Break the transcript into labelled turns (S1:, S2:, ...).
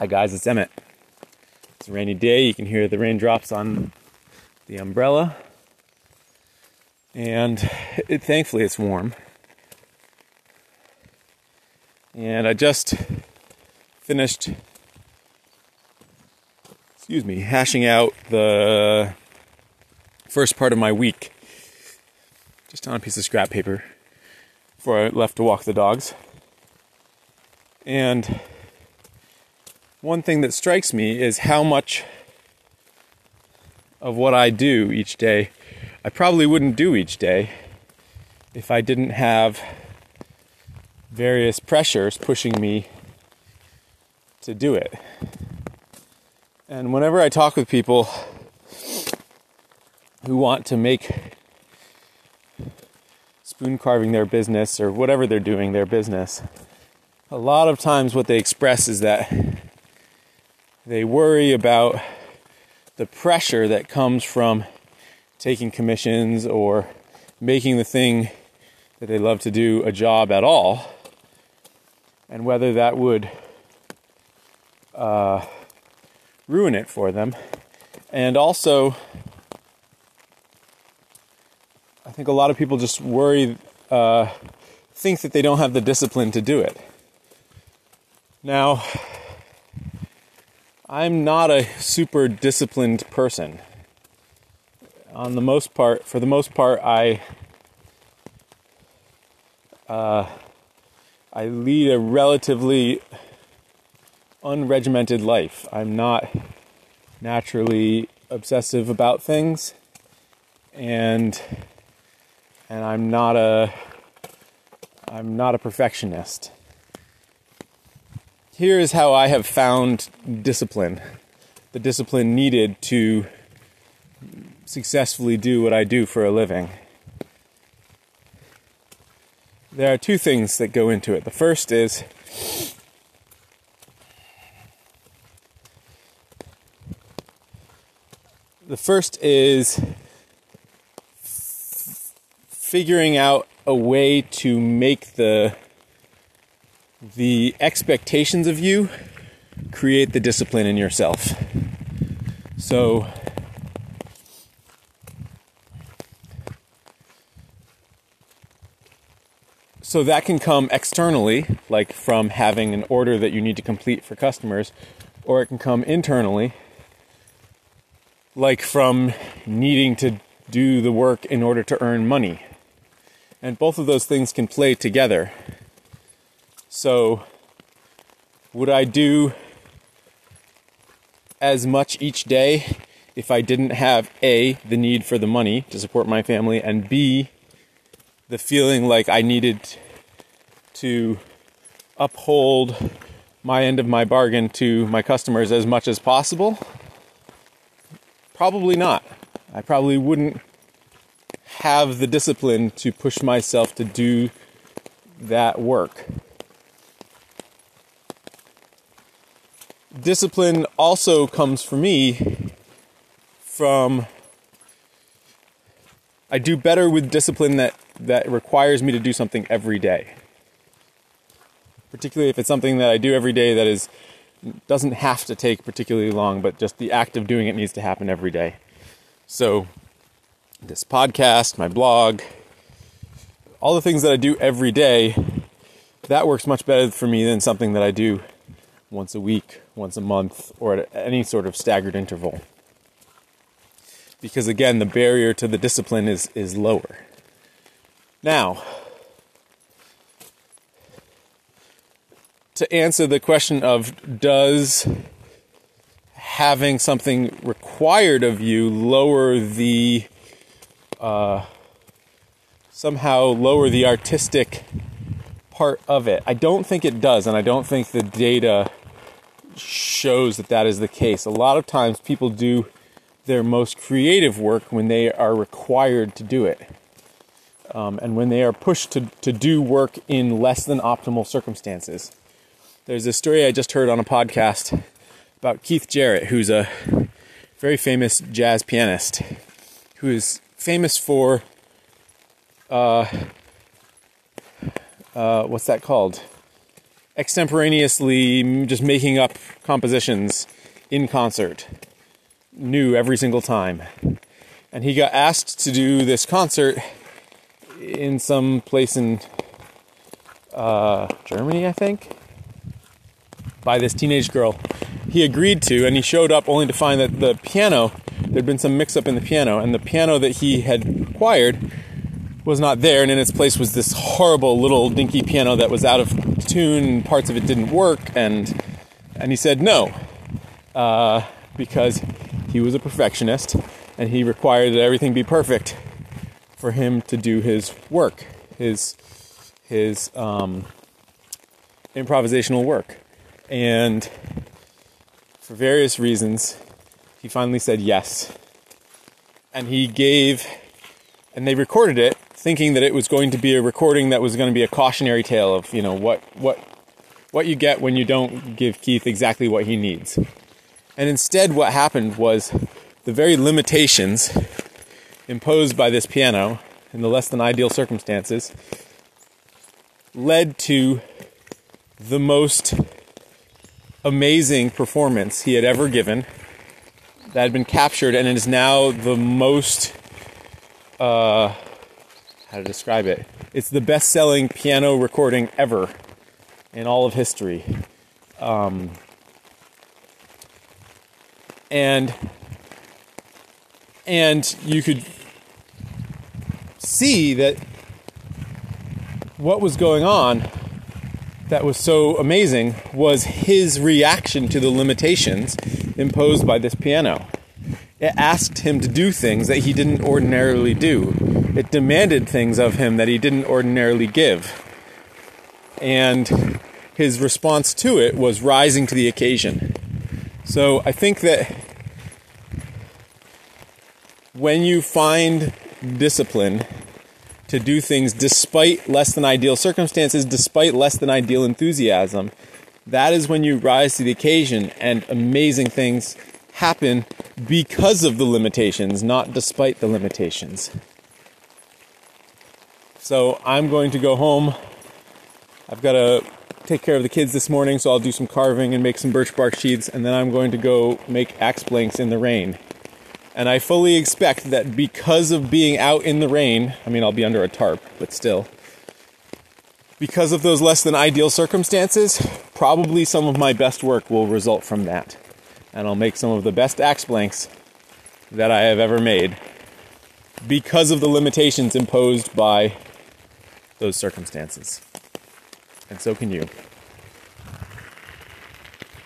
S1: Hi guys, it's Emmett. It's a rainy day. You can hear the raindrops on the umbrella. And it, thankfully it's warm. And I just finished excuse me, hashing out the first part of my week just on a piece of scrap paper before I left to walk the dogs. And one thing that strikes me is how much of what I do each day I probably wouldn't do each day if I didn't have various pressures pushing me to do it. And whenever I talk with people who want to make spoon carving their business or whatever they're doing their business, a lot of times what they express is that they worry about the pressure that comes from taking commissions or making the thing that they love to do a job at all, and whether that would uh, ruin it for them. And also, I think a lot of people just worry, uh, think that they don't have the discipline to do it. Now, I'm not a super disciplined person. On the most part, for the most part, I uh, I lead a relatively unregimented life. I'm not naturally obsessive about things, and and I'm not a I'm not a perfectionist here is how I have found discipline the discipline needed to successfully do what I do for a living. There are two things that go into it. The first is the first is figuring out a way to make the the expectations of you create the discipline in yourself. So, so that can come externally, like from having an order that you need to complete for customers, or it can come internally, like from needing to do the work in order to earn money. And both of those things can play together. So, would I do as much each day if I didn't have A, the need for the money to support my family, and B, the feeling like I needed to uphold my end of my bargain to my customers as much as possible? Probably not. I probably wouldn't have the discipline to push myself to do that work. Discipline also comes for me from I do better with discipline that that requires me to do something every day. Particularly if it's something that I do every day that is doesn't have to take particularly long, but just the act of doing it needs to happen every day. So this podcast, my blog, all the things that I do every day, that works much better for me than something that I do once a week, once a month, or at any sort of staggered interval. Because again, the barrier to the discipline is, is lower. Now, to answer the question of does having something required of you lower the uh, somehow lower the artistic part of it. I don't think it does, and I don't think the data shows that that is the case. A lot of times people do their most creative work when they are required to do it. Um, and when they are pushed to, to do work in less than optimal circumstances. There's a story I just heard on a podcast about Keith Jarrett, who's a very famous jazz pianist, who is famous for uh, uh, what's that called? Extemporaneously just making up compositions in concert, new every single time. And he got asked to do this concert in some place in uh, Germany, I think, by this teenage girl. He agreed to, and he showed up only to find that the piano, there'd been some mix up in the piano, and the piano that he had acquired was not there, and in its place was this horrible little dinky piano that was out of tune, parts of it didn't work, and and he said no, uh, because he was a perfectionist, and he required that everything be perfect for him to do his work, his his um, improvisational work, and for various reasons, he finally said yes, and he gave, and they recorded it thinking that it was going to be a recording that was going to be a cautionary tale of you know what what what you get when you don't give Keith exactly what he needs. And instead what happened was the very limitations imposed by this piano in the less than ideal circumstances led to the most amazing performance he had ever given that had been captured and it is now the most uh, how to describe it. It's the best selling piano recording ever in all of history. Um, and and you could see that what was going on that was so amazing was his reaction to the limitations imposed by this piano. It asked him to do things that he didn't ordinarily do. It demanded things of him that he didn't ordinarily give. And his response to it was rising to the occasion. So I think that when you find discipline to do things despite less than ideal circumstances, despite less than ideal enthusiasm, that is when you rise to the occasion and amazing things happen because of the limitations, not despite the limitations. So I'm going to go home. I've got to take care of the kids this morning, so I'll do some carving and make some birch bark sheets, and then I'm going to go make axe blanks in the rain. And I fully expect that because of being out in the rain, I mean, I'll be under a tarp, but still, because of those less than ideal circumstances, probably some of my best work will result from that and I'll make some of the best axe blanks that I have ever made because of the limitations imposed by those circumstances. And so can you.